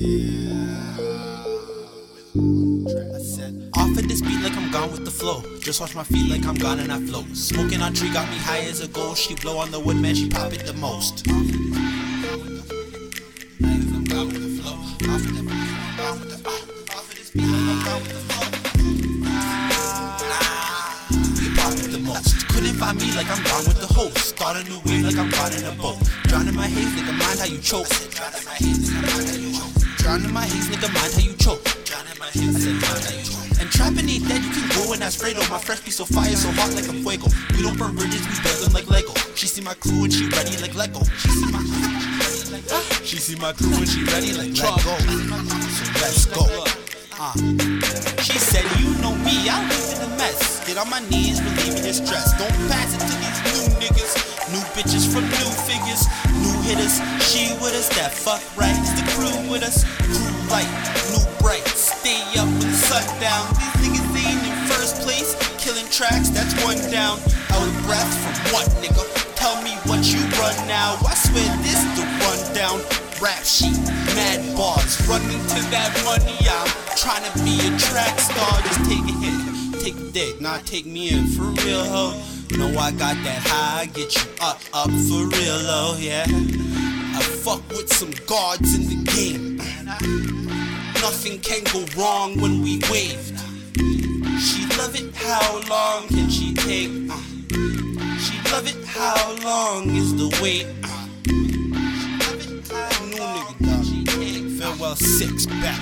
Offered this beat like I'm gone with the flow. Just watch my feet like I'm gone and I float. Smoking on tree got me high as a ghost. She blow on the wood, man, she pop it the most. Couldn't find me like I'm gone with the host. Start a new wave like I'm caught in a boat. Drowning my haze like a mind how you choke. I drowning my hate, like a mind how you choke. Drowning my haze, nigga, mind how you choke. Drowning my haze, I said, mind how you choke. And trapping ain't dead, you can go and that's Fredo. My fresh piece of fire so hot like a fuego. We don't burn bridges, we build them like Lego. She see my crew and she ready like Lego. She see my she see my crew and she ready like Let go. So let's go. Uh. She said, You know me, I live in a mess. Get on my knees, relieving your stress. Don't pass it to these new niggas. New bitches from new figures. New hitters, she with us. That fuck right. Tracks, that's one down. Out of breath from what, nigga? Tell me what you run now. I swear this is the rundown. Rap sheet, mad bars, running to that money. I'm trying to be a track star. Just take a hit, take a dick, not take me in for real, ho. Know I got that high, get you up, up for real, oh yeah. I fuck with some guards in the game. Nothing can go wrong when we wave. How long can she take? Uh, she love it, how long is the wait? Uh, new nigga dog. She take, Farewell six back.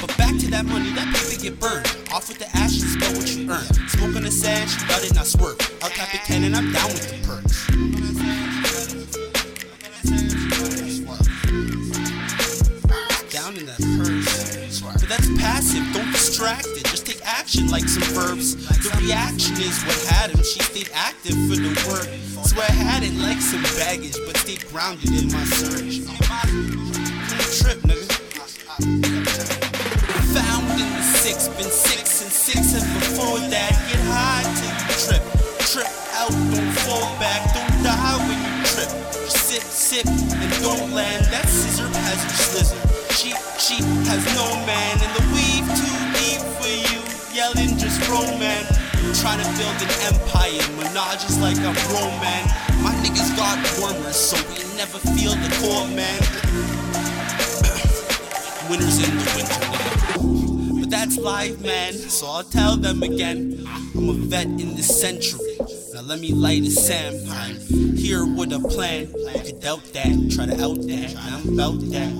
But back to that money, that paper get burned. Off with the ashes, spell what you earn. Smoke on the sand, she got it, not swerve. I'll tap it and I'm down with the perks. But that's passive, don't distract it. Just take action like some verbs. The reaction is what had him. She stayed active for the work. So I had it like some baggage, but stayed grounded in my search. Trip, nigga. Found in the six, been six and six, and before that, get high till you trip. Trip out, don't fall back, don't die when you trip. Sip, sip, and don't land. That scissor has you slither. She, has no man, and the weave too deep for you. Yelling just man. Trying to build an empire, menages like I'm Roman. My niggas got warmers, so we never feel the cold, man. Winners in the winter. But that's life, man. So I'll tell them again. I'm a vet in the century. Now let me light a sand pine. Here with a plan. You could doubt that, try to out that. I'm about that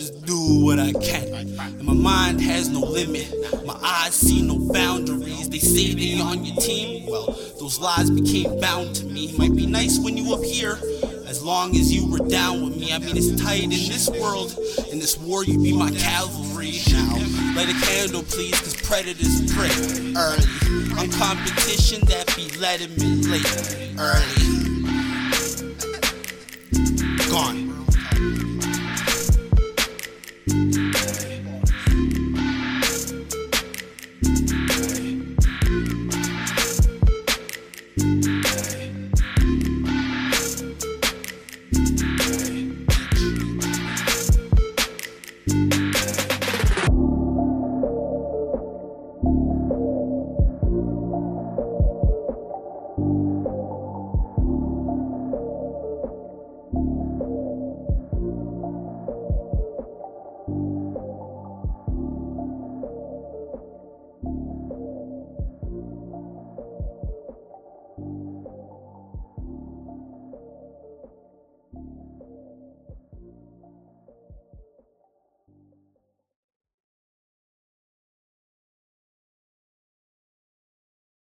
just do what I can. And my mind has no limit, my eyes see no boundaries. They say they on your team, well, those lies became bound to me. Might be nice when you up here. As long as you were down with me, I mean it's tight in this world. In this war, you be my cavalry. Now, light a candle, please, cause predators prey early. On competition that be letting me late early. Gone. Hey.